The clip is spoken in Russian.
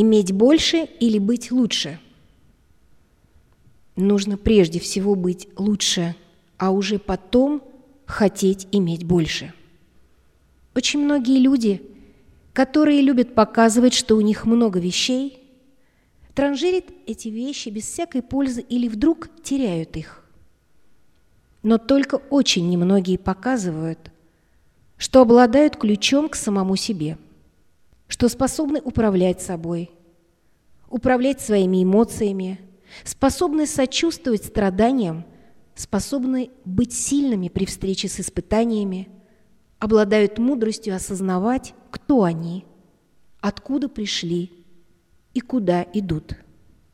Иметь больше или быть лучше? Нужно прежде всего быть лучше, а уже потом хотеть иметь больше. Очень многие люди, которые любят показывать, что у них много вещей, транжирят эти вещи без всякой пользы или вдруг теряют их. Но только очень немногие показывают, что обладают ключом к самому себе, что способны управлять собой, управлять своими эмоциями, способны сочувствовать страданиям, способны быть сильными при встрече с испытаниями, обладают мудростью осознавать, кто они, откуда пришли и куда идут.